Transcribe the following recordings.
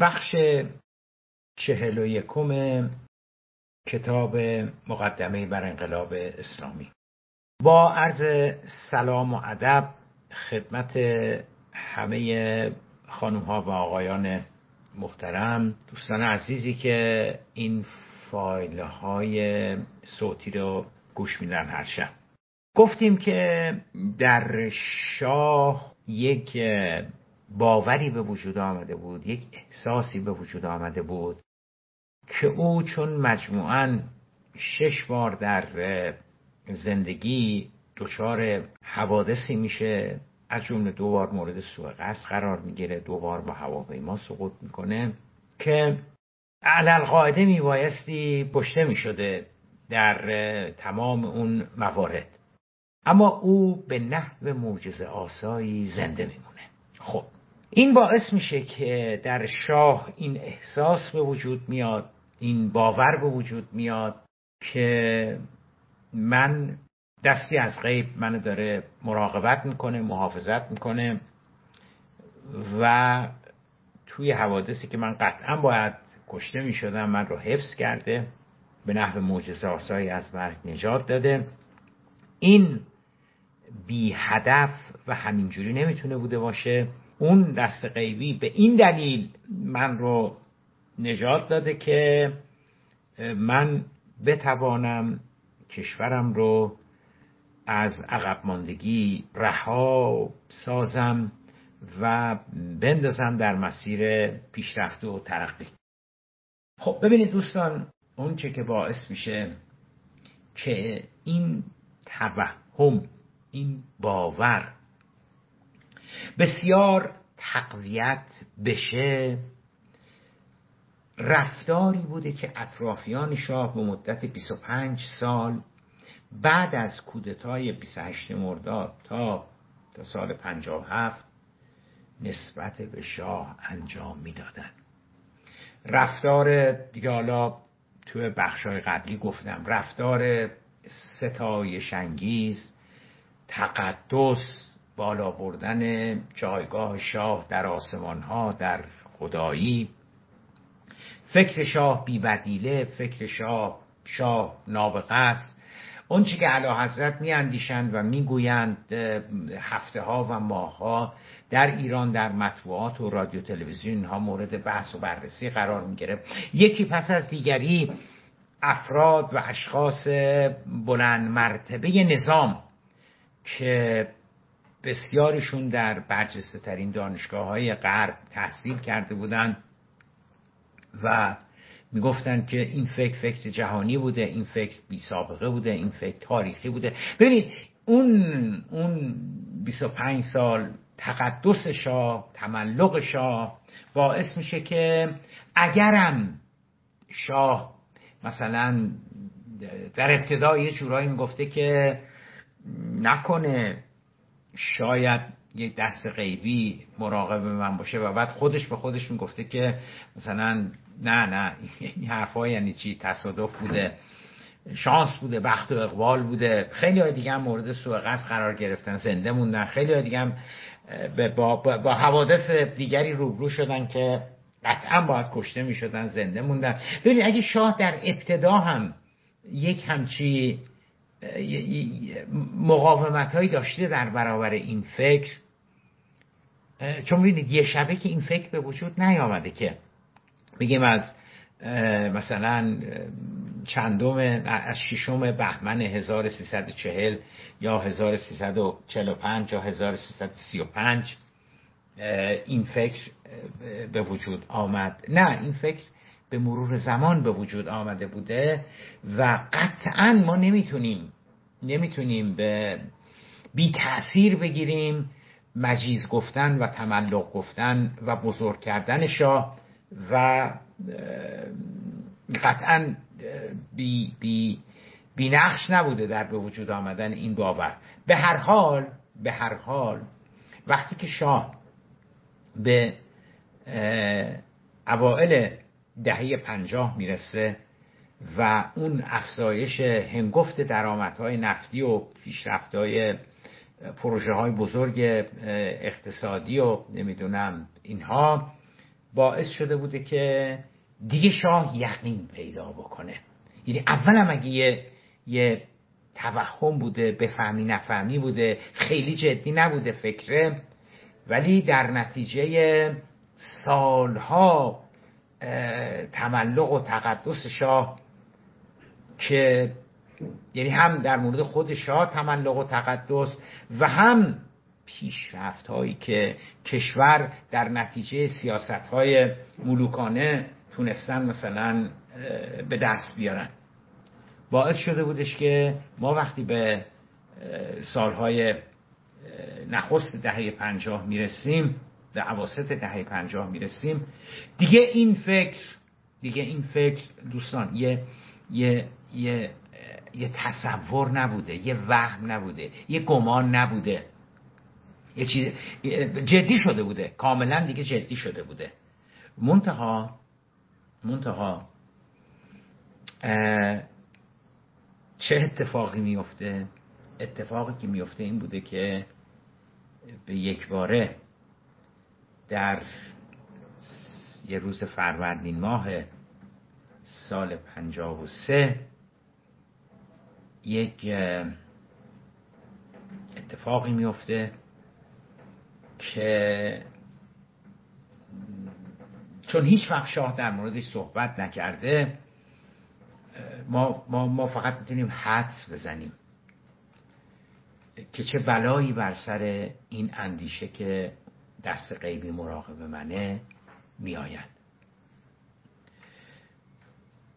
بخش چهل و یکم کتاب مقدمه بر انقلاب اسلامی. با عرض سلام و ادب خدمت همه خانوم ها و آقایان محترم دوستان عزیزی که این فایل های صوتی رو گوش میدن هر شب. گفتیم که در شاه یک باوری به وجود آمده بود یک احساسی به وجود آمده بود که او چون مجموعا شش بار در زندگی دچار حوادثی میشه از جمله دو بار مورد سوء قصد قرار می‌گیره دو بار با هواپیما سقوط می‌کنه که علل قاعده میبایستی پشته می‌شده در تمام اون موارد. اما او به نحو معجزه آسایی زنده میمونه. خب این باعث میشه که در شاه این احساس به وجود میاد این باور به وجود میاد که من دستی از غیب منو داره مراقبت می‌کنه محافظت می‌کنه و توی حوادثی که من قطعا باید کشته می‌شدم من رو حفظ کرده به نحو معجزه آسایی از مرگ نجات داده. این بی هدف و همینجوری نمی‌تونه بوده باشه. اون دست غیبی به این دلیل من رو نجات داده که من بتوانم کشورم رو از عقب ماندگی رها سازم و بندازم در مسیر پیشرفت و ترقی. خب ببینید دوستان اون چه که باعث میشه که این توهم این باور بسیار تقویت بشه. رفتاری بوده که اطرافیان شاه به مدت 25 سال بعد از کودتای 28 مرداد تا تا سال 57 نسبت به شاه انجام می‌دادند رفتار دیگه حالا توی بخشای قبلی گفتم. رفتار ستایش انگیز تقدس بالا بردن جایگاه شاه در آسمان ها در خدایی. فکر شاه بیبدیله فکر شاه شاه نابغه است اون که علا حضرت می اندیشند و می‌گویند هفته ها و ماه ها در ایران در مطبوعات و رادیو تلویزیون ها مورد بحث و بررسی قرار می گرفت یکی پس از دیگری افراد و اشخاص بلند مرتبه نظام که بسیارشون در برجسته ترین دانشگاه های غرب تحصیل کرده بودند و می‌گفتند که این فکر فکر جهانی بوده این فکر بی سابقه بوده این فکر تاریخی بوده. ببینید اون اون 25 سال تقدس شاه تملق شاه باعث میشه که اگرم شاه مثلا در ابتدا یه جورایی می‌گفته که نکنه شاید یک دست غیبی مراقب من باشه و بعد خودش به خودش می‌گفته که مثلا نه نه این حرفا یعنی چی؟ تصادف بوده شانس بوده بخت و اقبال بوده. خیلی های دیگه هم مورد سوء قصد قرار گرفتن زنده موندن. خیلی های دیگه هم با, با, با حوادث دیگری روبرو شدن که قطعا باید کشته می شدن زنده موندن. ببینید اگه شاه در ابتدا هم یک همچی مقاومت هایی داشته در برابر این فکر. چون ببینید یه شبه که این فکر به وجود نیامده که بگیم از مثلا چندم از ششم بهمن 1340 یا 1345 یا 1335 این فکر به وجود آمد. نه این فکر به مرور زمان به وجود آمده بوده و قطعا ما نمی‌تونیم نمی‌تونیم به بی تأثیر بگیریم مجیز گفتن و تملق گفتن و بزرگ کردن شاه و قطعا بی, بی, بی نقش نبوده در به وجود آمدن این باور. به هر حال به هر حال وقتی که شاه به اوائل دهه پنجاه می‌رسه و اون افزایش هنگفت درآمدهای نفتی و پیشرفتهای پروژه های بزرگ اقتصادی و نمی‌دونم اینها باعث شده بوده که دیگه شاه یقین پیدا بکنه. یعنی اولم اگه یه, یه توهم بوده بفهمی نفهمی بوده خیلی جدی نبوده فکره ولی در نتیجه سالها تملق و تقدس شاه که یعنی هم در مورد خود شاه تملق و تقدس و هم پیشرفت هایی که کشور در نتیجه سیاست های ملوکانه تونستن مثلا به دست بیارن. باعث شده بودش که ما وقتی به سالهای نخست دهه پنجاه می‌رسیم به عواسط دهه پنجاه می‌رسیم. دیگه این فکر دیگه این فکر دوستان یه یه یه یه تصور نبوده یه وهم نبوده یه گمان نبوده. یه چیز جدی شده بوده کاملا دیگه جدی شده بوده. منتها منتها چه اتفاقی میفته اتفاقی که میفته این بوده که به یک باره در یه روز فروردین ماه سال پنجاه و سه یک اتفاقی میفته که چون هیچ وقت شاه در موردش صحبت نکرده ما, ما, ما فقط می‌تونیم حدس بزنیم که چه بلایی بر سر این اندیشه که دست غیبی مراقب منه میآید.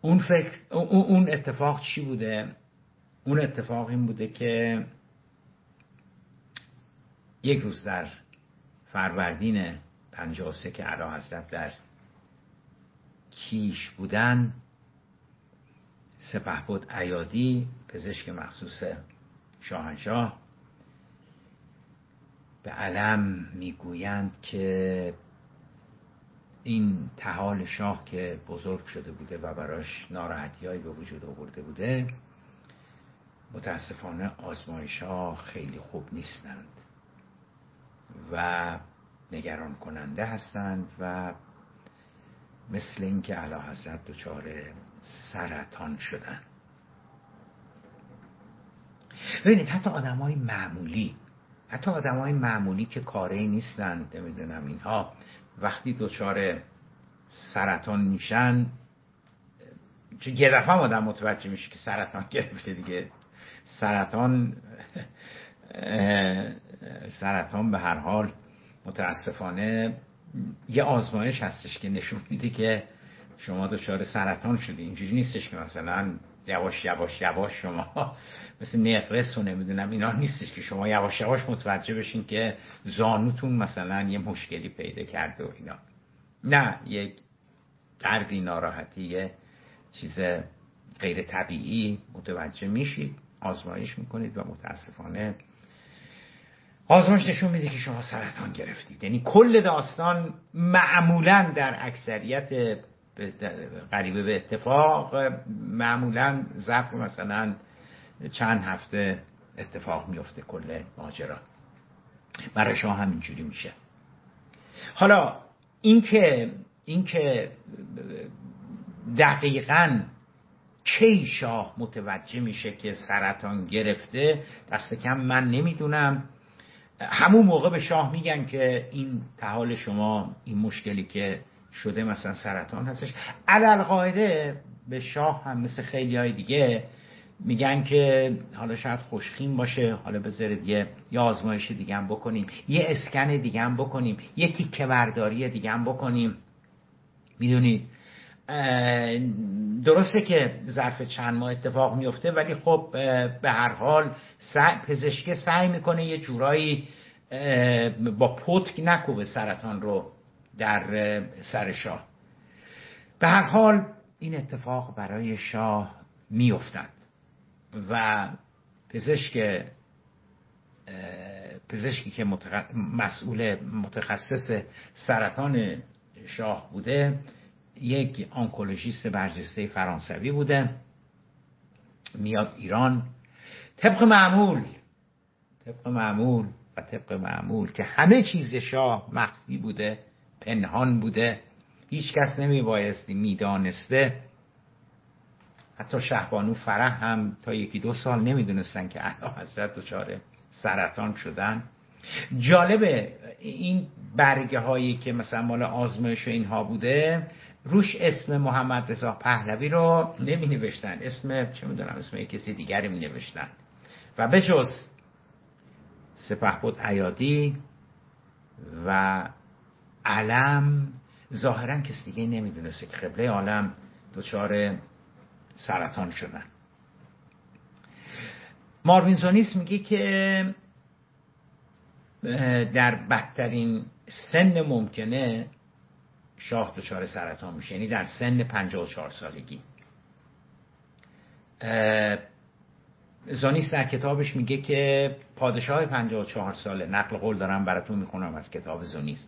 اون فکر اون اتفاق چی بوده؟ اون اتفاق این بوده که یک روز در فروردین 53 که علا حضرت در کیش بودن سپه بود عیادی پزشک مخصوص شاهنشاه به علم می‌گویند که این تحال شاه که بزرگ شده بوده و براش ناراحتی به وجود آورده بوده متاسفانه آزمایش ها خیلی خوب نیستند و نگران کننده هستند و مثل اینکه علا حضرت دچار سرطان شدن. ببینید حتی آدم های معمولی حتی آدم های معمولی که کاری نیستند نمی‌دونم اینها وقتی دچار سرطان میشن چه یه دفعه آدم متوجه میشه که سرطان گرفته دیگه. سرطان سرطان به هر حال متاسفانه یه آزمایش هستش که نشون میده که شما دچار سرطان شدی. اینجوری نیستش که مثلا یواش یواش یواش شما مثل نقرس و نمی‌دونم اینا نیستش که شما یواش یواش متوجه بشین که زانوتون مثلا یه مشکلی پیدا کرده و اینا. نه یک دردی ناراحتی یه چیز غیر طبیعی متوجه میشید آزمایش می‌کنید و متاسفانه آزمایش نشون میده که شما سرطان گرفتید. یعنی کل داستان معمولا در اکثریت قریبه به اتفاق معمولا ظرف مثلا چند هفته اتفاق میفته کل ماجرا. برای شما همینجوری میشه. حالا اینکه اینکه دقیقا کی شاه متوجه میشه که سرطان گرفته دست کم من نمی‌دونم. همون موقع به شاه میگن که این تحال شما این مشکلی که شده مثلا سرطان هستش. علل قاعده به شاه هم مثل خیلی های دیگه میگن که حالا شاید خوشخیم باشه حالا بذارید یه یه آزمایش دیگه هم بکنیم یه اسکن دیگه هم بکنیم یه تیکه برداری دیگه هم بکنیم. می‌دونید درسته که ظرف چند ماه اتفاق میفته ولی خب به هر حال پزشک سعی می‌کنه یه جورایی با پتک نکوبه سرطان رو در سر شاه. به هر حال این اتفاق برای شاه میافتد. و پزشک پزشکی که مسئول متخصص سرطان شاه بوده یک آنکولوژیست برجسته فرانسوی بوده میاد ایران. طبق معمول طبق معمول و طبق معمول که همه چیز شاه مخفی بوده پنهان بوده هیچ کس نمی بایستی می‌دانسته حتی شهبانو فرح هم تا یکی دو سال نمی‌دونستن که اعلی حضرت دچار سرطان شدن. جالبه این برگه هایی که مثلا مال آزمایش اینها بوده روش اسم محمد رضا پهلوی رو نمی نوشتن اسم چه می‌دونم اسم کسی دیگری می نوشتن و به جز سپه بود عیادی و علم ظاهرا کسی دیگه نمی‌دونسته که قبله عالم دچار سرطان شدن. ماروین زونیس میگه که در بدترین سن ممکنه شاه دچار سرطان میشه. یعنی در سن 54 سالگی. زانیس در کتابش میگه که پادشاه 54 ساله. نقل قول دارم براتون می‌خونم از کتاب زونیس.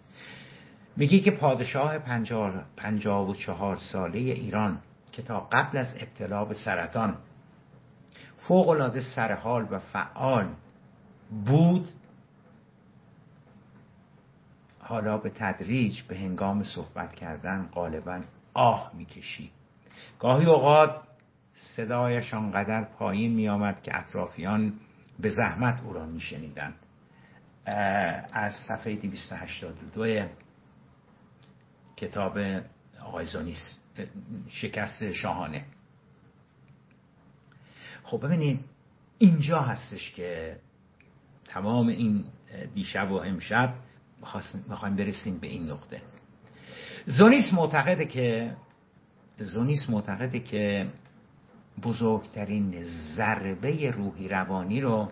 میگه که پادشاه 54 ساله ایران که تا قبل از ابتلا به سرطان فوق العاده سرحال و فعال بود حالا به تدریج به هنگام صحبت کردن غالبا آه می‌کشید گاهی اوقات صدایش آنقدر پایین میآمد که اطرافیان به زحمت او را میشنیدند. از صفحه 282 کتاب آقای زونیس شکست شاهانه. خب ببینید اینجا هستش که تمام این دیشب و امشب می‌خوایم برسیم به این نقطه. زونیس معتقده که زونیس معتقده که بزرگترین ضربه روحی روانی رو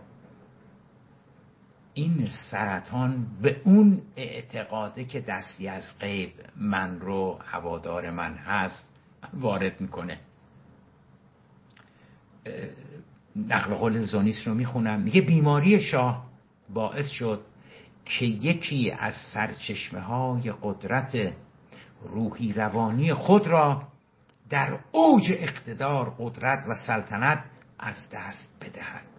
این سرطان به اون اعتقاده که دستی از غیب من رو هوادار من هست وارد می‌کنه. نقل قول زونیس رو می‌خونم. میگه بیماری شاه باعث شد که یکی از سرچشمه های قدرت روحی روانی خود را در اوج اقتدار قدرت و سلطنت از دست بدهد.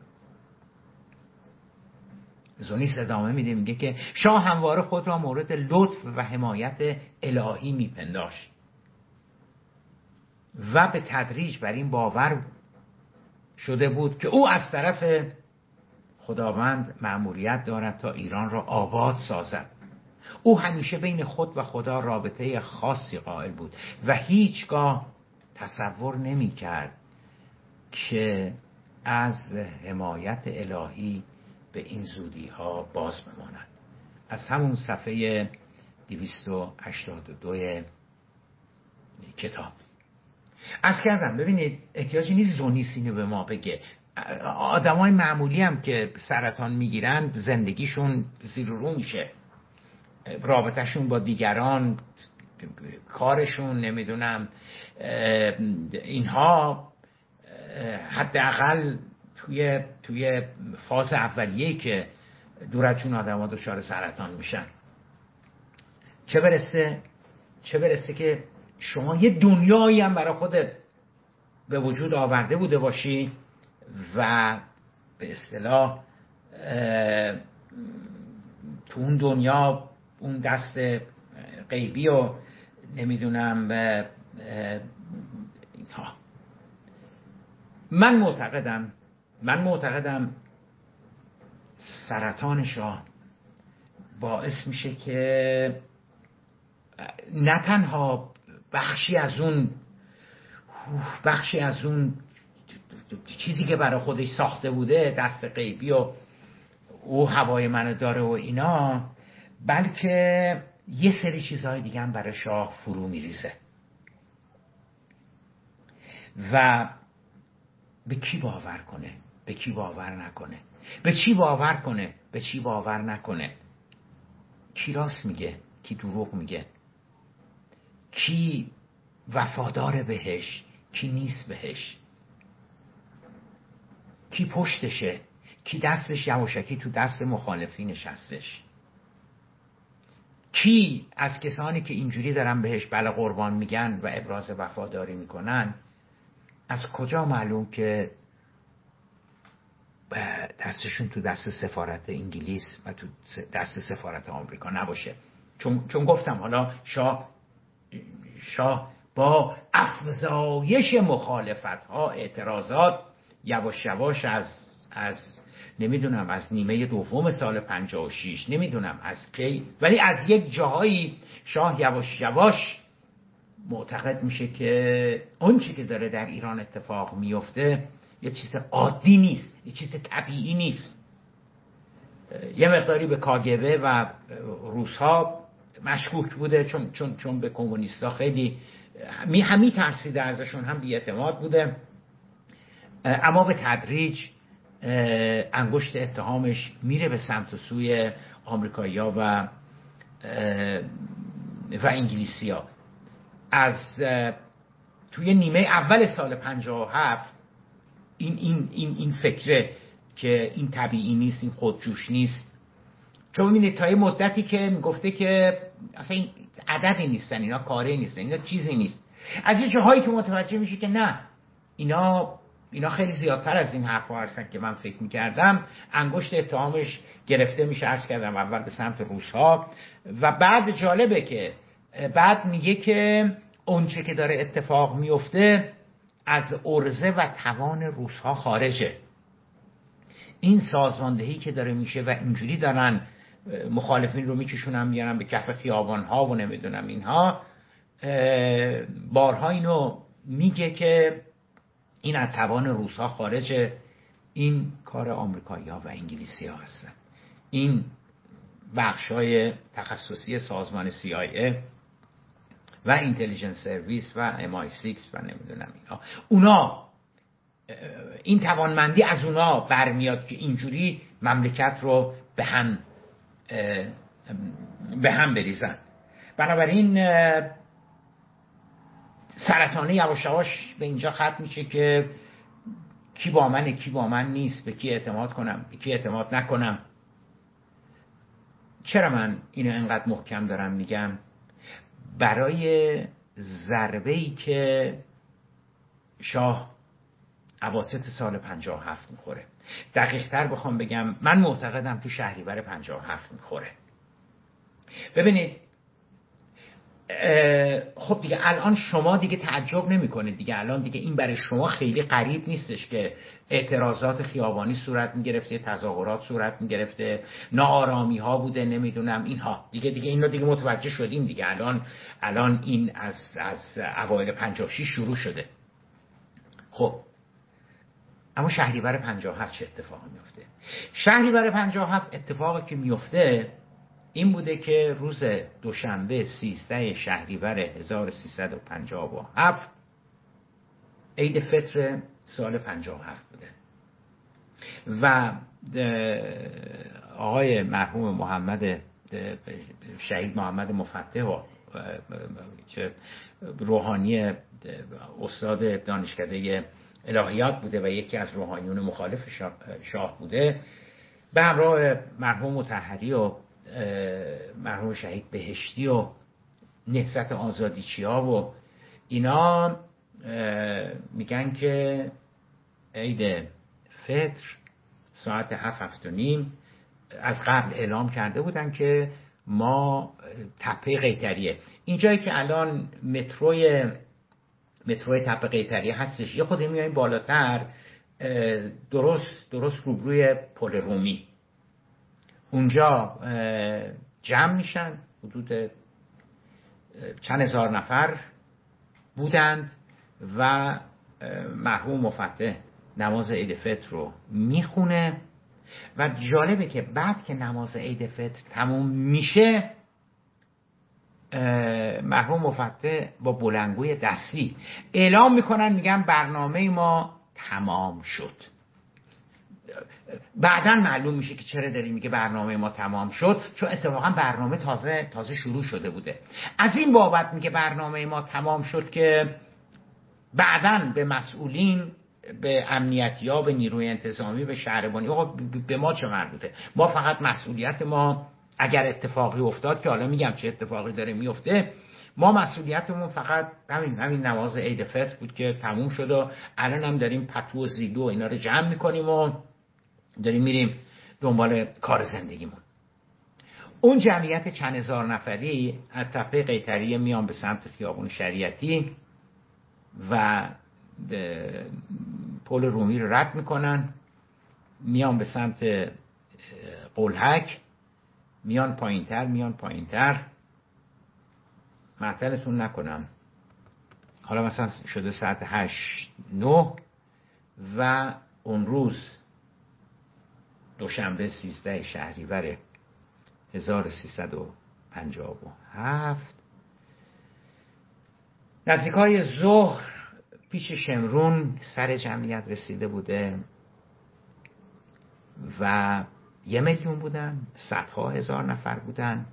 زونیس ادامه میده میگه که شاه همواره خود را مورد لطف و حمایت الهی میپنداشت. و به تدریج بر این باور شده بود که او از طرف خداوند مأموریت دارد تا ایران را آباد سازد. او همیشه بین خود و خدا رابطه خاصی قائل بود و هیچگاه تصور نمی کرد که از حمایت الهی به این زودی ها باز بماند. از همون صفحه 282 کتاب. از کردم ببینید احتیاجی نیست زونیسینه به ما بگه. آدمای معمولی هم که سرطان می‌گیرن زندگیشون زیر رو میشه. رابطهشون با دیگران کارشون نمی‌دونم اینها حداقل توی توی فاز اولیه که دور از جون دچار سرطان میشن. چه برسه؟ چه برسه که شما یه دنیایی هم برای خودت به وجود آورده بوده باشی و به اصطلاح تو اون دنیا اون دست غیبی و نمی‌دونم اینها. من معتقدم من معتقدم سرطان شاه باعث میشه که نه تنها بخشی از اون بخشی از اون چیزی که برای خودش ساخته بوده دست غیبی و او هوای منو داره و اینا بلکه یه سری چیزهای دیگه هم برای شاه فرو میریزه. و به کی باور کنه؟ به کی باور نکنه؟ به چی باور کنه؟ به چی باور نکنه؟ کی راست میگه؟ کی دروغ میگه؟ کی وفادار بهش؟ کی نیست بهش؟ کی پشتشه؟ کی دستش یواشکی تو دست مخالفینش هستش کی از کسانی که اینجوری دارن بهش بله قربان میگن و ابراز وفاداری می‌کنن از کجا معلوم که دستشون تو دست سفارت انگلیس و تو دست سفارت آمریکا نباشه. چون, چون گفتم حالا شاه شاه با افزایش مخالفت ها اعتراضات یواش یواش از از نمی‌دونم از نیمه دوم سال 56 نمی‌دونم از کی ولی از یک جاهایی شاه یواش یواش معتقد میشه که اون چی که داره در ایران اتفاق میفته یه چیز عادی نیست یه چیز طبیعی نیست. یه مقداری به کاگبه و روسها مشکوک بوده چون چون چون به کمونیستا خیلی می همی ترسیده ازشون هم بیاعتماد بوده. اما به تدریج انگشت اتهامش میره به سمت و سوی آمریکایی‌ها و و انگلیسی ها. از توی نیمه اول سال 57 این, این, این, این فکره که این طبیعی نیست این خودجوش نیست. چون ببینید تا یه مدتی که می‌گفته که اصلا این عددی نیستن اینا کاری نیستن اینا چیزی نیست. از یه جاهایی که متوجه میشه که نه اینا اینا خیلی زیادتر از این حرفا هستن که من فکر می‌کردم. انگشت اتهامش گرفته میشه عرض کردم اول به سمت روس ها و بعد جالبه که بعد میگه که اونچه که داره اتفاق میفته از ارزه و توان روس ها خارجه. این سازماندهی که داره میشه و اینجوری دارن مخالفین رو میکشونن میارن به کف خیابان ها و نمی‌دونم اینها بارها اینو میگه که این از توان روس ها خارجه. این کار آمریکایی ها و انگلیسی ها هستن. این بخش های تخصصی سازمان CIA و اینتلیجنس سرویس و MI6 و نمی‌دونم اینا. اونا این توانمندی از اونا برمیاد که اینجوری مملکت رو به هم به هم بریزن. بنابراین سرطانه یواش یواش به اینجا ختم میشه که کی با منه کی با من نیست به کی اعتماد کنم به کی اعتماد نکنم. چرا من اینو انقدر محکم دارم میگم؟ برای ضربه ای که شاه عواسط سال 57 می‌خوره. دقیق تر بخوام بگم من معتقدم تو شهریور 57 می‌خوره. ببینید خب دیگه الان شما دیگه تعجب نمی‌کنید. دیگه الان دیگه این برای شما خیلی قریب نیستش که اعتراضات خیابانی صورت می‌گرفته تظاهرات صورت می‌گرفته ناآرامی ها بوده نمی‌دونم اینها. دیگه دیگه اینو دیگه متوجه شدیم دیگه. الان الان این از از اوایل 56 شروع شده. خب. اما شهریور 57 چه اتفاقی میفته شهریور 57 اتفاقی که میفته این بوده که روز دوشنبه 13 شهریور 1357 عید فطر سال 57 بوده. و آقای مرحوم محمد شهید محمد مفتح و که روحانی استاد دانشکده الهیات بوده و یکی از روحانیون مخالف شاه بوده. به همراه مرحوم متحری و مرحوم شهید بهشتی و نهزت آزادیچی ها و اینا میگن که عید فطر ساعت هفت هفت و نیم از قبل اعلام کرده بودن که ما تپه قیتریه. اینجایی که الان متروی متروی تپه قیتریه هستش یه خود میایم بالاتر درست درست روبروی پل رومی. اونجا جمع میشن حدود چند هزار نفر بودند و مرحوم مفتح نماز عید فطر رو می‌خونه و جالبه که بعد که نماز عید فطر تموم میشه مرحوم مفتح با بلنگوی دستی اعلام می‌کنن میگن برنامه ما تمام شد. بعدا معلوم میشه که چرا داری میگه برنامه ما تمام شد چون اتفاقا برنامه تازه تازه شروع شده بوده. از این بابت میگه برنامه ما تمام شد که بعدا به مسئولین به امنیتی ها به نیروی انتظامی به شهربانی به ما چه مربوطه؟ ما فقط مسئولیت ما اگر اتفاقی افتاد که حالا میگم چه اتفاقی داره میفته ما مسئولیتمون فقط همین همین نماز عید فطر بود که تموم شد و الان هم داریم پتو و زیدو و اینا رو جمع می‌کنیم و داریم میریم دنبال کار زندگیمون. اون جمعیت چند هزار نفری از تپه قیتریه میان به سمت خیابون شریعتی و پل رومی رو رد می‌کنن. میان به سمت قلحک. میان پایینتر میان پایینتر. معطلتون نکنم. حالا مثلا شده ساعت هشت نه و اون روز دوشنبه سیزده شهریور 1357 نزدیک های ظهر پیش شمرون سر جمعیت رسیده بوده و یه میلیون بودن صدها هزار نفر بودن.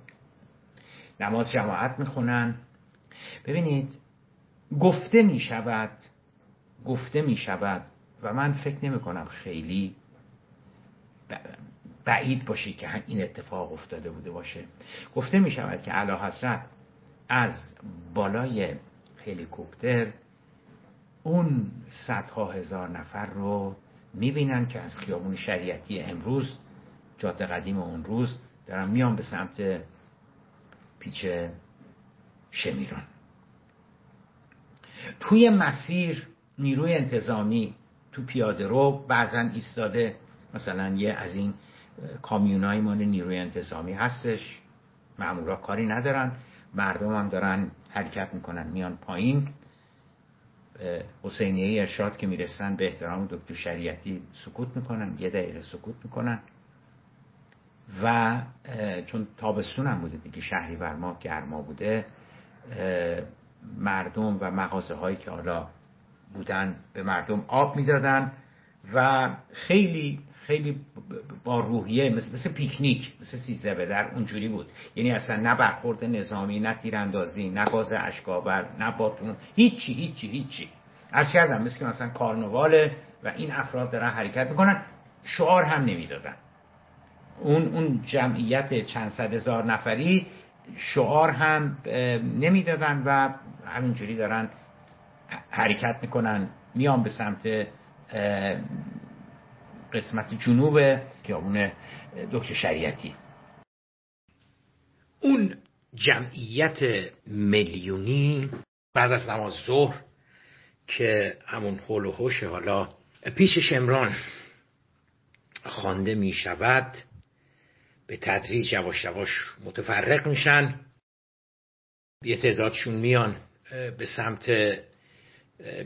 نماز جماعت می‌خونن. ببینید گفته می‌شود گفته می‌شود و من فکر نمی کنم خیلی بعید باشه که این اتفاق افتاده بوده باشه. گفته می شود که علا حضرت از بالای هلیکوپتر اون صدها هزار نفر رو می‌بینن که از خیابون شریعتی امروز جاده قدیم اون روز دارن میان به سمت پیچ شمیران. توی مسیر نیروی انتظامی تو پیاده رو بعضا ایستاده مثلا یه از این کامیونای مال نیروی انتظامی هستش. مامورا کاری ندارن. مردم هم دارن حرکت می‌کنن میان پایین. حسینیه ارشاد که می‌رسن به احترام دکتر شریعتی سکوت می‌کنن یه دقیقه سکوت می‌کنن. و چون تابستون هم بوده دیگه شهری ما گرما بوده مردم و مغازه هایی که حالا بودن به مردم آب می‌دادن و خیلی خیلی با روحیه مثل, مثل پیکنیک مثل سیزده به در اونجوری بود. یعنی اصلا نه برخورد نظامی نه تیراندازی نه گاز اشکاور نه باتون. هیچی هیچی هیچی. از کردم مثل که مثلا کارنواله و این افراد دارن حرکت می‌کنن شعار هم نمی‌دادن. اون اون جمعیت چند صد هزار نفری شعار هم نمی‌دادن و همینجوری دارن حرکت می‌کنن میان به سمت قسمت جنوب خیابون دکتر شریعتی. اون جمعیت میلیونی بعد از نماز ظهر که همون حول و حوش حالا پیش شمران خوانده می شود به تدریج یواش یواش متفرق میشن. یه تعدادشون میان به سمت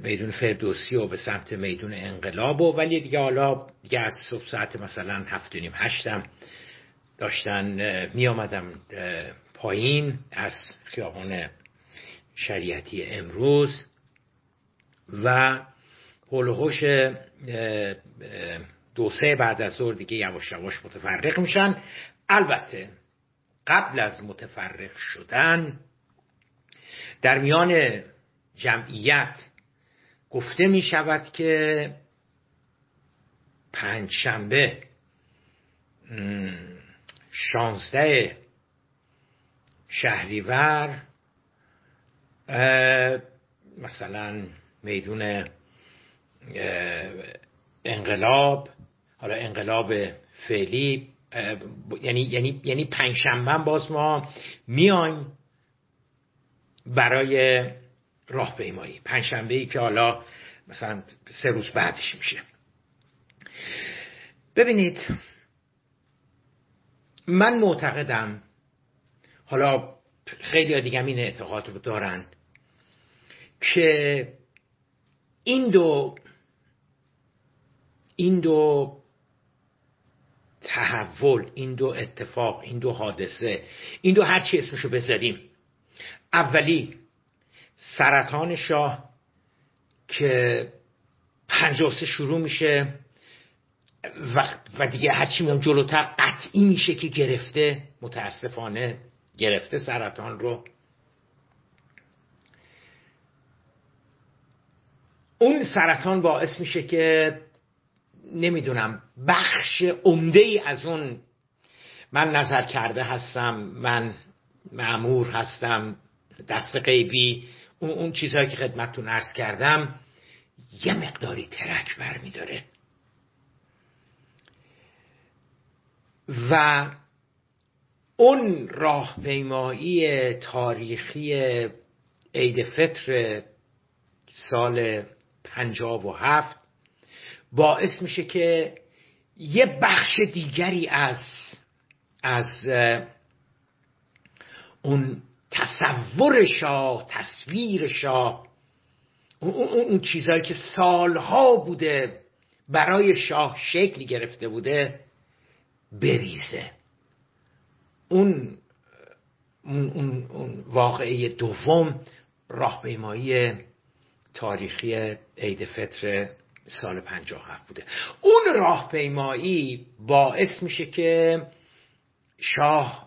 میدون فردوسی و به سمت میدون انقلاب و ولی دیگه حالا دیگه از صبح ساعت مثلا هفت نیم هشتم داشتن می آمدم پایین از خیابان شریعتی امروز و هلوهوش دو سه بعد از ظهر دیگه یواش یواش متفرق میشن. البته قبل از متفرق شدن در میان جمعیت گفته می شود که پنج شنبه شانزده شهریور مثلا میدون انقلاب حالا انقلاب فعلی یعنی یعنی یعنی پنجشنبه باز ما میایم برای راهپیمایی پنجشنبه ای که حالا مثلا سه روز بعدش میشه. ببینید من معتقدم حالا خیلی دیگه این اعتقاد رو دارن که این دو این دو تحول این دو اتفاق این دو حادثه این دو هر چی اسمشو بذاریم اولی سرطان شاه که پنجاسه شروع میشه و, و دیگه هرچی میام جلوتر قطعی میشه که گرفته متاسفانه گرفته سرطان رو. اون سرطان باعث میشه که نمی‌دونم بخش عمده ای از اون من نظر کرده هستم من معمور هستم دست غیبی اون, اون چیزهایی که خدمتتون ارز کردم یه مقداری ترک برمیداره. و اون راهپیمایی تاریخی عید فطر سال پنجاب و هفت باعث میشه که یه بخش دیگری از از اون تصور شاه تصویر شاه. اون, چیزهایی که سالها بوده برای شاه شکل گرفته بوده بریزه. اون اون, اون, اون واقعه دوم راهپیمایی تاریخی عید فطر سال 57 بوده. اون راهپیمایی باعث میشه که شاه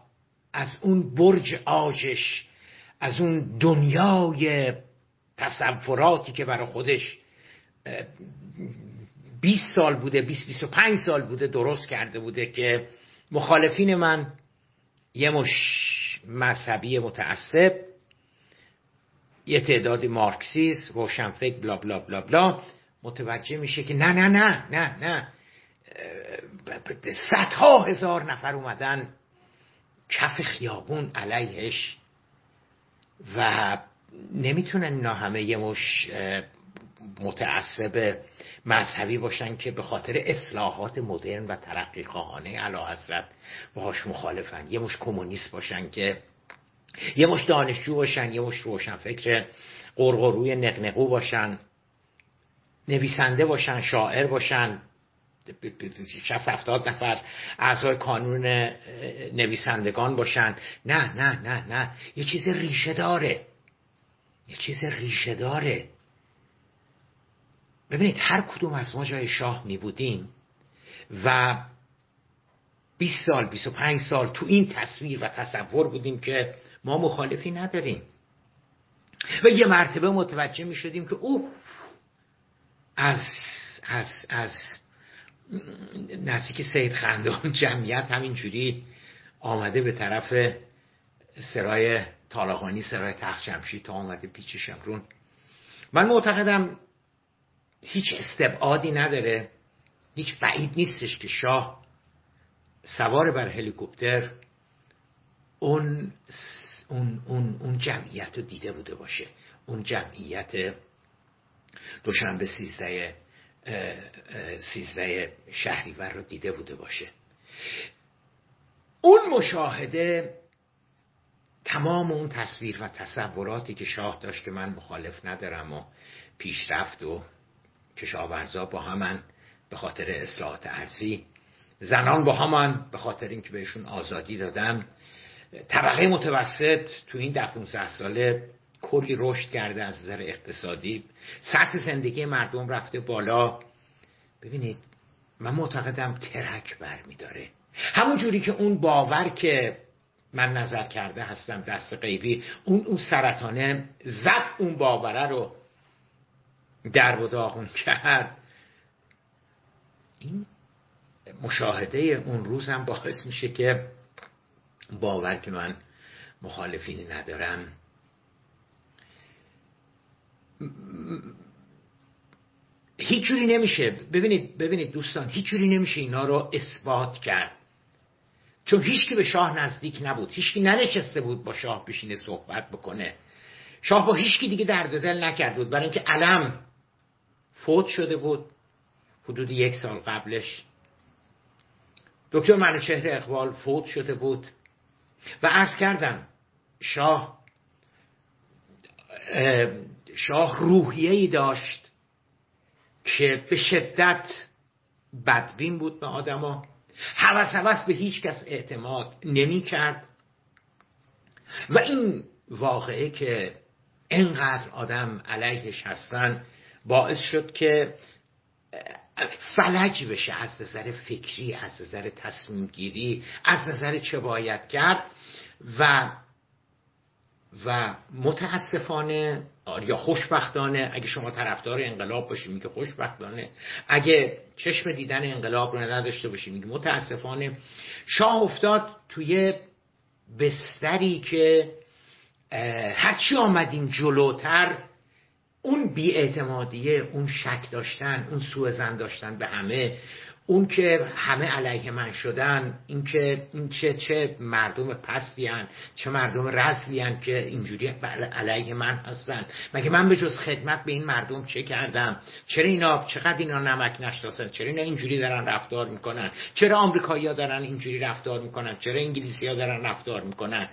از اون برج آجش از اون دنیای تصوراتی که برای خودش 20 سال بوده 20 25 سال بوده درست کرده بوده که مخالفین من یه مش مذهبی متعصب یه تعداد مارکسیست روشنفکر بلا بلا بلا بلا متوجه میشه که نه نه نه نه نه صدها هزار نفر اومدن کف خیابون علیهش و نمی‌تونن اینا همه یه مش متعصب مذهبی باشن که به خاطر اصلاحات مدرن و ترقی خواهانه علا حضرت باهاش مخالفن. یه مش کمونیست باشن که یه مش دانشجو باشن یه مش روشنفکر قرقروی نقنقو باشن نویسنده باشن شاعر باشن. شست هفتاد نفر اعضای کانون نویسندگان باشن. نه نه نه نه. یه چیز ریشه داره. یه چیز ریشه داره. ببینید هر کدوم از ما جای شاه می بودیم و 20 سال 25 سال تو این تصویر و تصور بودیم که ما مخالفی نداریم. و یه مرتبه متوجه می شدیم که او از از از نزدیک سید خندان جمعیت همینجوری آمده به طرف سرای طالقانی سرای تخت جمشید تا آمده پیچ شمرون. من معتقدم هیچ استبعادی نداره هیچ بعید نیستش که شاه سوار بر هلیکوپتر اون اون, اون, اون جمعیت رو دیده بوده باشه. اون جمعیت دوشنبه سیزده سیزده شهریور رو دیده بوده باشه. اون مشاهده تمام اون تصویر و تصوراتی که شاه داشت که من مخالف ندارم و پیشرفت و کشاورزا با همان به خاطر اصلاحات ارزی زنان با همان به خاطر اینکه بهشون آزادی دادم طبقه متوسط تو این ده 15 ساله کلی رشد کرده از نظر اقتصادی. سطح زندگی مردم رفته بالا. ببینید من معتقدم ترک برمیداره همون جوری که اون باور که من نظر کرده هستم دست غیبی اون اون سرطانه زد اون باوره رو در و داغون کرد. این مشاهده اون روزم باعث میشه که باور که من مخالفینی ندارم. هیچ جوری نمیشه. ببینید ببینید دوستان هیچ جوری نمیشه اینا رو اثبات کرد. چون هیچکی به شاه نزدیک نبود. هیچکی ننشسته بود با شاه بشینه صحبت بکنه. شاه با هیچکی دیگه درد دل نکرد بود. برای اینکه علم فوت شده بود حدود یک سال قبلش. دکتر منوچهر اقبال فوت شده بود. و عرض کردم شاه شاه روحیه ای داشت که به شدت بدبین بود به آدما. حوث حوث به هیچ کس اعتماد نمی کرد و این واقعه که انقدر آدم علیهش هستن باعث شد که فلج بشه از نظر فکری از نظر تصمیم گیری از نظر چه باید کرد. و و متاسفانه یا خوشبختانه اگه شما طرفدار انقلاب باشید میگه خوشبختانه. اگه چشم دیدن انقلاب رو نداشته باشید میگه متاسفانه. شاه افتاد توی بستری که هرچی آمدیم جلوتر اون بیاعتمادیه اون شک داشتن اون سوء زن داشتن به همه. اون که همه علیه من شدن این که این چه چه مردم پستی چه مردم رزلی که اینجوری علیه من هستن. مگه من به جز خدمت به این مردم چه کردم؟ چرا اینا چقدر اینا نمک نشناسن؟ چرا اینا اینجوری دارن رفتار می‌کنن؟ چرا آمریکایی‌ها دارن اینجوری رفتار می‌کنن؟ چرا انگلیسی ها دارن رفتار می‌کنن؟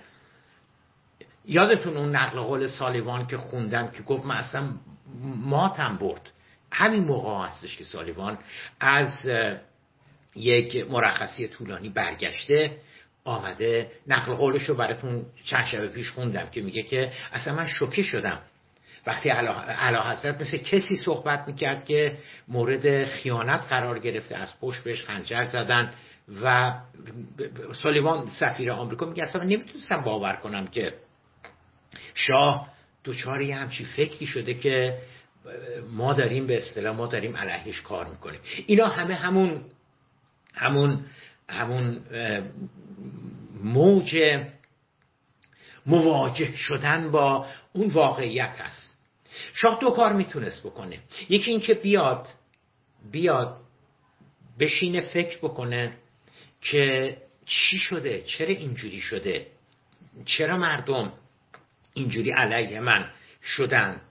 یادتون اون نقل قول سالیوان که خوندم که گفت من اصلا ماتم برد. همین موقع هستش که سالیوان از یک مرخصی طولانی برگشته آمده. نقل قولش رو براتون چند شب پیش خوندم که میگه که اصلا من شوکه شدم. وقتی علا حضرت مثل کسی صحبت می‌کرد که مورد خیانت قرار گرفته از پشت بهش خنجر زدن و سالیوان سفیر آمریکا میگه اصلا نمی‌تونستم باور کنم که شاه دوچار یه همچی فکری شده که ما داریم به اصطلاح ما داریم علیهش کار می‌کنیم. اینا همه همون همون همون موج مواجه شدن با اون واقعیت هست. شاه دو کار می‌تونست بکنه. یکی اینکه بیاد بیاد بشینه فکر بکنه که چی شده چرا اینجوری شده چرا مردم اینجوری علیه من شدن.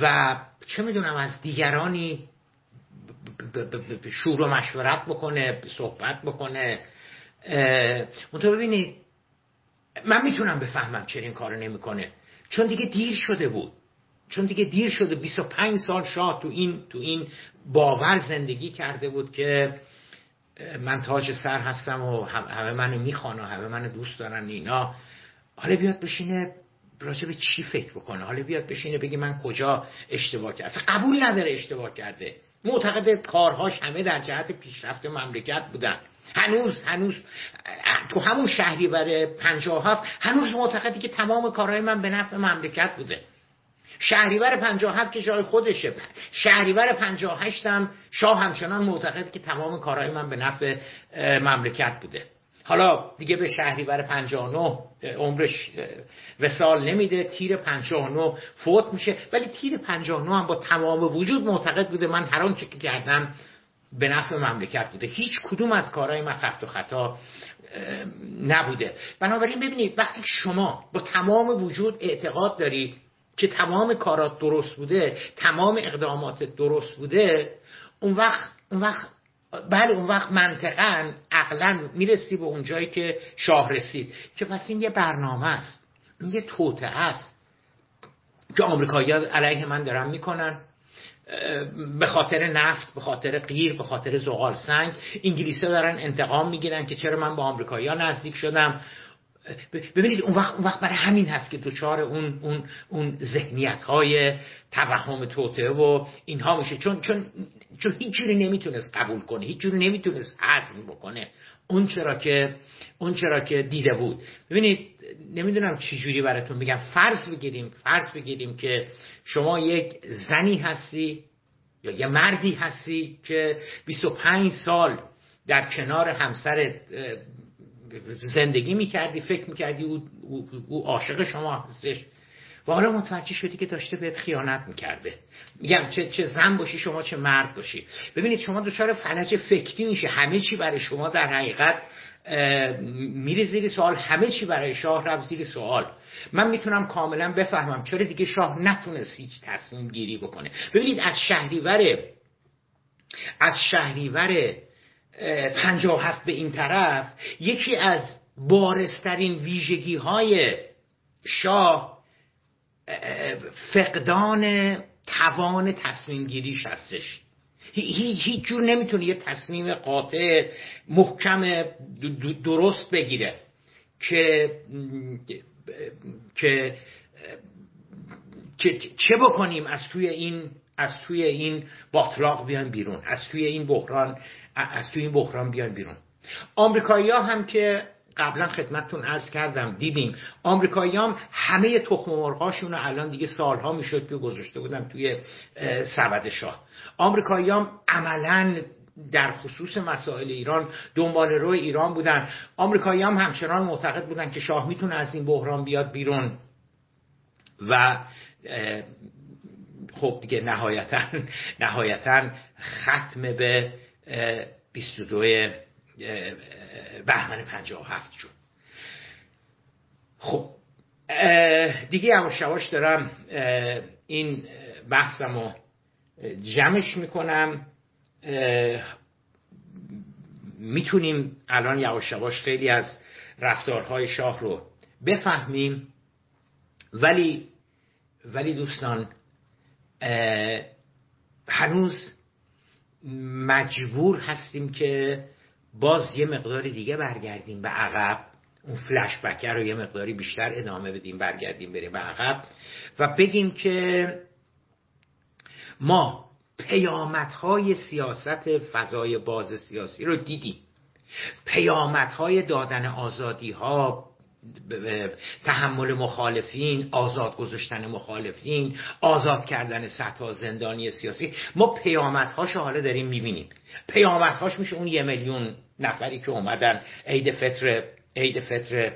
و چه می‌دونم از دیگرانی شور و مشورت بکنه صحبت بکنه. منطقه ببینید من می‌تونم بفهمم چرا این کارو نمی‌کنه. چون دیگه دیر شده بود. چون دیگه دیر شده 25 سال شاه تو این تو این باور زندگی کرده بود که من تاج سر هستم و همه منو می‌خوان و همه منو دوست دارن اینا. حالا بیاد بشینه راجع به چی فکر بکنه؟ حالا بیاد بشینه بگه من کجا اشتباه کردم اصلا قبول نداره اشتباه کرده. معتقد کارهاش همه در جهت پیشرفت مملکت بودن. هنوز هنوز تو همون شهری پنجاه هفت هنوز معتقدی که تمام کارهای من به نفع مملکت بوده. شهریور 57 که جای خودشه. شهریور 58 هم شاه همچنان معتقد که تمام کارهای من به نفع مملکت بوده. حالا دیگه به شهریور 59 عمرش وسال نمیده تیر 59 فوت میشه. ولی تیر 59 هم با تمام وجود معتقد بوده من هر آنچه که کردم به نفع مملکت بوده. هیچ کدوم از کارهای من خط و خطا نبوده. بنابراین ببینید وقتی شما با تمام وجود اعتقاد داری که تمام کارات درست بوده تمام اقدامات درست بوده اون وقت اون وقت بله اون وقت منطقا عقلا می‌رسی به اون جایی که شاه رسید که پس این یه برنامه است این یه توته است که آمریکایی علیه من دارن می‌کنن به خاطر نفت به خاطر غیر به خاطر زغال سنگ. انگلیسی دارن انتقام می‌گیرن که چرا من با آمریکایی نزدیک شدم؟ ببینید اون وقت, اون وقت برای همین هست که دوچار اون, اون, اون ذهنیت های توهم توته و اینها میشه. چون, چون, چون هیچ جوری نمی‌تونست قبول کنه هیچ جوری نمی‌تونست عزم بکنه. اون چرا که اون چرا که دیده بود. ببینید نمی‌دونم چی جوری براتون بگم فرض بگیریم فرض بگیریم که شما یک زنی هستی یا یه مردی هستی که 25 سال در کنار همسر زندگی می‌کردی فکر می‌کردی او, او, عاشق شما هستش. و حالا متوجه شدی که داشته بهت خیانت می‌کرده. میگم چه, چه زن باشی شما چه مرد باشی. ببینید شما دچار فلج فکری میشه همه چی برای شما در حقیقت میره زیر سوال. همه چی برای شاه رفت زیر سوال. من می‌تونم کاملا بفهمم چرا دیگه شاه نتونست هیچ تصمیم گیری بکنه. ببینید از شهریور از شهریور پنجاه هفت به این طرف یکی از بارسترین ویژگی های شاه فقدان توان تصمیم گیریش هستش هیچ جور نمی‌تونه یه تصمیم قاطع محکم درست بگیره که که چه بکنیم از توی این از توی این باطلاق بیان بیرون از توی این بحران از توی این بحران بیان بیرون. آمریکایی ها هم که قبلا خدمتتون عرض کردم دیدیم. آمریکایی هم همه تخم مرغاشون الان دیگه سالها می‌شد که گذاشته بودن توی سبد شاه. آمریکایی هم عملا در خصوص مسائل ایران دنبال روی ایران بودن. آمریکایی هم همچنان معتقد بودن که شاه می‌تونه از این بحران بیاد بیرون و خب دیگه نهایتا نهایتا ختم به 22 بهمن 57 شد. خب دیگه یواش دارم این بحثم رو جمعش می‌کنم. می‌تونیم الان یواش یواش خیلی از رفتارهای شاه رو بفهمیم. ولی ولی دوستان هنوز مجبور هستیم که باز یه مقدار دیگه برگردیم به عقب. اون فلش بکر رو یه مقداری بیشتر ادامه بدیم برگردیم بریم به عقب. و بگیم که ما پیامدهای سیاست فضای باز سیاسی رو دیدیم. پیامدهای دادن آزادی ها تحمل مخالفین آزاد گذاشتن مخالفین آزاد کردن سطح زندانی سیاسی. ما پیامدهاش حالا داریم می‌بینیم. پیامدهاش میشه اون یه میلیون نفری که اومدن عید فطر عید فطر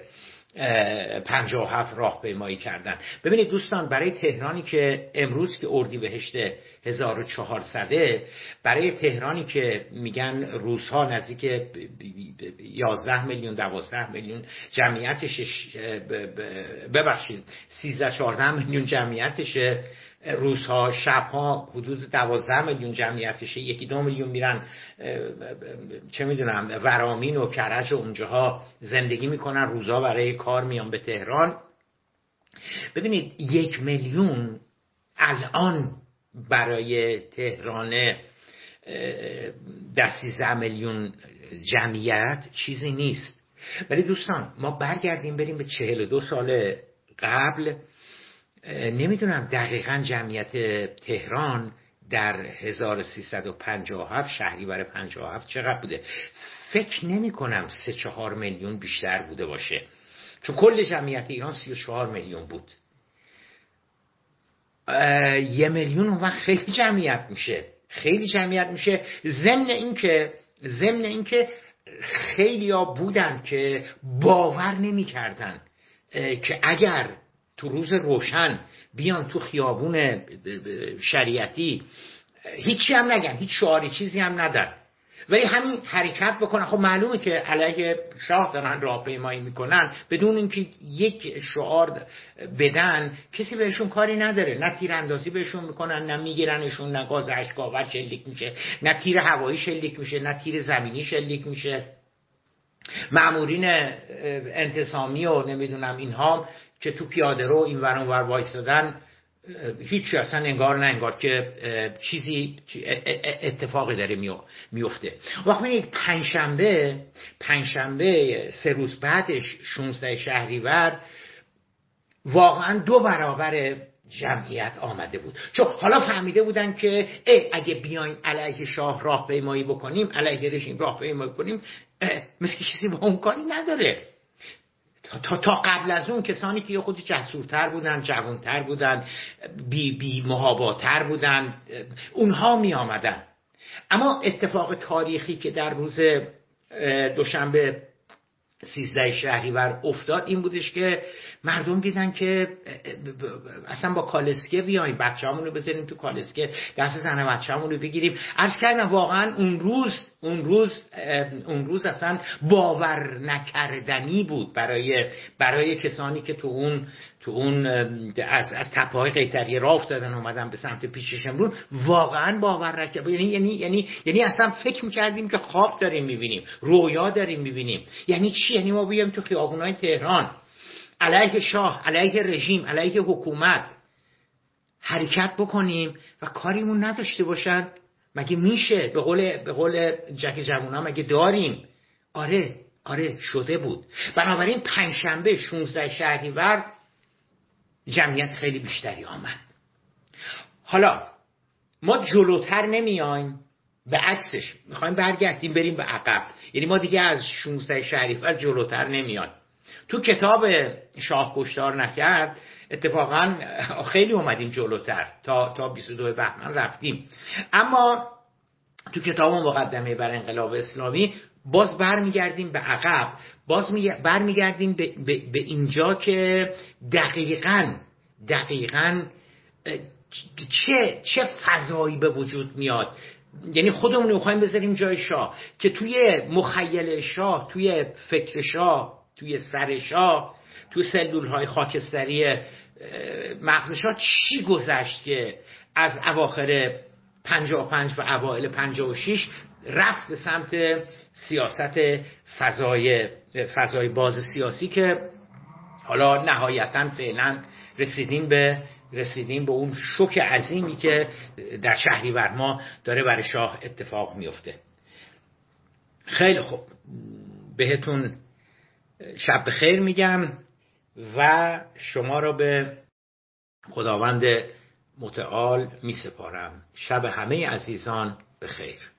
هفت راه پیمایی کردن. ببینید دوستان برای تهرانی که امروز که اردی بهشت 1400 برای تهرانی که میگن روزها نزدیک 11 میلیون 12 میلیون جمعیتش ببخشید 13 14 میلیون جمعیتش روزها شبها حدود دوازده میلیون جمعیتشه. یکی دو میلیون میرن چه می‌دونم ورامین و کرج و اونجاها زندگی می‌کنن. روزها برای کار میان به تهران. ببینید یک میلیون الان برای تهران ده میلیون جمعیت چیزی نیست. ولی دوستان ما برگردیم بریم به چهل دو سال قبل. نمی‌دونم دقیقا جمعیت تهران در 1357 شهریور 57 چقدر بوده؟ فکر نمی کنم 3 4 میلیون بیشتر بوده باشه. چون کل جمعیت ایران 34 میلیون بود. یه میلیون اون وقت خیلی جمعیت میشه. خیلی جمعیت میشه. ضمن اینکه ضمن اینکه خیلی ها بودن که باور نمی‌کردن که اگر تو روز روشن بیان تو خیابون شریعتی هیچی هم نگن هیچ شعاری چیزی هم ندن. ولی همین حرکت بکنن. خب معلومه که علیه شاه دارن راهپیمایی می‌کنن. بدون اینکه یک شعار بدن کسی بهشون کاری نداره. نه تیراندازی بهشون می‌کنن نه میگیرنشون نه گاز اشکاور شلیک میشه نه تیر هوایی شلیک میشه نه تیر زمینی شلیک میشه. معمورین انتصامی و نمی‌دونم اینها که تو پیاده رو این ور ور وایستادن هیچ اصلا انگار نه انگار که چیزی اتفاقی داره میفته. وقتی میگید پنجشنبه پنجشنبه سه روز بعدش 16 شهریور واقعا دو برابر جمعیت آمده بود. چون حالا فهمیده بودن که اگه بیایم علیه شاه راه پیمایی بکنیم علیه رژیم راه پیمایی بکنیم مثل کسی با اون کاری نداره. تا, تا قبل از اون کسانی که خود جسورتر بودن جوانتر بودن بی, بی محاباتر بودن اونها می آمدن. اما اتفاق تاریخی که در روز دوشنبه سیزده شهریور افتاد این بودش که مردم دیدن که اصلا با کالسکه بیایم بچه رو بذاریم تو کالسکه دست زن بچه رو بگیریم. عرض کردم واقعا اون روز اون روز اون روز اصلا باور نکردنی بود برای برای کسانی که تو اون تو اون از از تپه قیتری راه افتادن اومدن به سمت پیش شمرون واقعا باور نکرد. یعنی یعنی یعنی یعنی اصلا فکر می‌کردیم که خواب داریم می‌بینیم رویا داریم می‌بینیم. یعنی چی؟ یعنی ما بیایم تو خیابونای تهران. علیه شاه علیه رژیم علیه حکومت حرکت بکنیم و کاریمون نداشته باشن. مگه میشه؟ به قول به قول جک جوونا مگه داریم؟ آره آره شده بود. بنابراین پنجشنبه 16 شهریور جمعیت خیلی بیشتری آمد. حالا ما جلوتر نمیایم. به عکسش. می‌خوایم برگردیم بریم به عقب. یعنی ما دیگه از 16 شهریور جلوتر نمیایم. تو کتاب شاه کشتار نکرد اتفاقا خیلی اومدیم جلوتر تا تا 22 بهمن رفتیم. اما تو کتاب مقدمه بر انقلاب اسلامی باز برمیگردیم به عقب باز برمیگردیم به, به, به اینجا که دقیقا دقیقا چه چه فضایی به وجود میاد. یعنی خودمون رو بذاریم جای شاه که توی مخیل شاه توی فکر شاه توی سر شاه توی سلول های خاکستری مغز شاه چی گذشت که از اواخر 55 و اوائل 56 رفت به سمت سیاست فضای فضای باز سیاسی که حالا نهایتا فعلا رسیدیم به رسیدیم به اون شوک عظیمی که در شهریور ما داره برای شاه اتفاق میفته. خیلی خوب. بهتون شب خیر میگم و شما را به خداوند متعال می سپارم شب همه عزیزان به خیر.